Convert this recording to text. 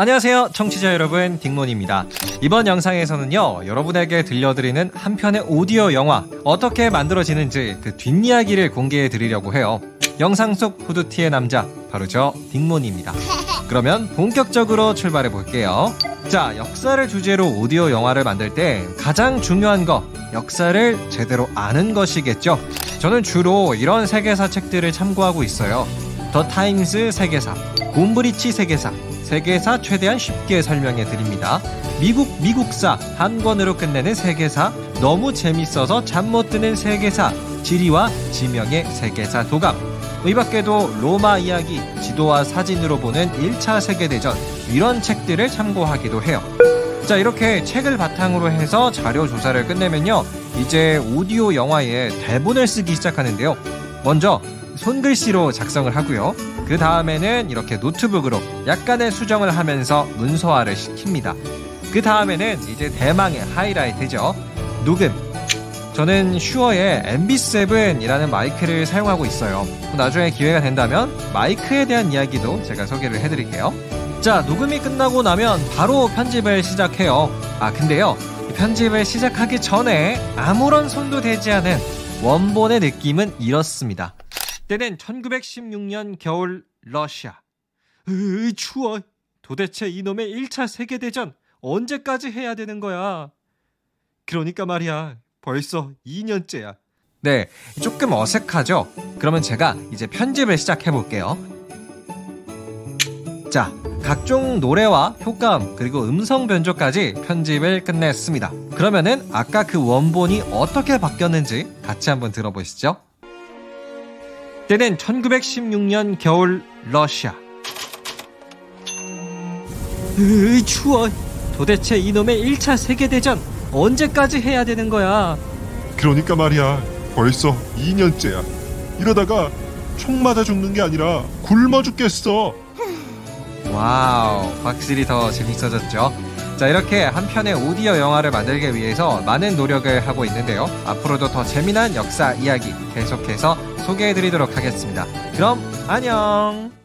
안녕하세요, 청취자 여러분, 딩몬입니다. 이번 영상에서는요, 여러분에게 들려드리는 한 편의 오디오 영화, 어떻게 만들어지는지 그 뒷이야기를 공개해 드리려고 해요. 영상 속 후드티의 남자, 바로 저 딩몬입니다. 그러면 본격적으로 출발해 볼게요. 자, 역사를 주제로 오디오 영화를 만들 때 가장 중요한 거, 역사를 제대로 아는 것이겠죠. 저는 주로 이런 세계사 책들을 참고하고 있어요. 더 타임스 세계사, 곰브리치 세계사, 세계사 최대한 쉽게 설명해 드립니다. 미국 미국사 한 권으로 끝내는 세계사, 너무 재밌어서 잠 못 드는 세계사, 지리와 지명의 세계사 도감. 이 밖에도 로마 이야기, 지도와 사진으로 보는 1차 세계대전, 이런 책들을 참고하기도 해요. 자, 이렇게 책을 바탕으로 해서 자료 조사를 끝내면요. 이제 오디오 영화에 대본을 쓰기 시작하는데요. 먼저 손글씨로 작성을 하고요. 그 다음에는 이렇게 노트북으로 약간의 수정을 하면서 문서화를 시킵니다. 그 다음에는 이제 대망의 하이라이트죠. 녹음. 저는 슈어의 MB7이라는 마이크를 사용하고 있어요. 나중에 기회가 된다면 마이크에 대한 이야기도 제가 소개를 해드릴게요. 자, 녹음이 끝나고 나면 바로 편집을 시작해요. 아, 근데요. 편집을 시작하기 전에 아무런 손도 대지 않은 원본의 느낌은 이렇습니다. 때는 1916년 겨울 러시아. 으, 추워. 도대체 이놈의 1차 세계대전 언제까지 해야 되는 거야? 그러니까 말이야. 벌써 2년째야. 네, 조금 어색하죠? 그러면 제가 이제 편집을 시작해 볼게요. 자, 각종 노래와 효과음 그리고 음성 변조까지 편집을 끝냈습니다. 그러면은 아까 그 원본이 어떻게 바뀌었는지 같이 한번 들어보시죠. 때는 1916년 겨울 러시아. 으, 추워. 도대체 이놈의 1차 세계대전 언제까지 해야 되는 거야? 그러니까 말이야. 벌써 2년째야. 이러다가 총 맞아 죽는 게 아니라 굶어 죽겠어. Wow, 확실히 더 재밌어졌죠? 자, 이렇게 한 편의 오디오 영화를 만들기 위해서 많은 노력을 하고 있는데요. 앞으로도 더 재미난 역사 이야기 계속해서 소개해 드리도록 하겠습니다. 그럼, 안녕!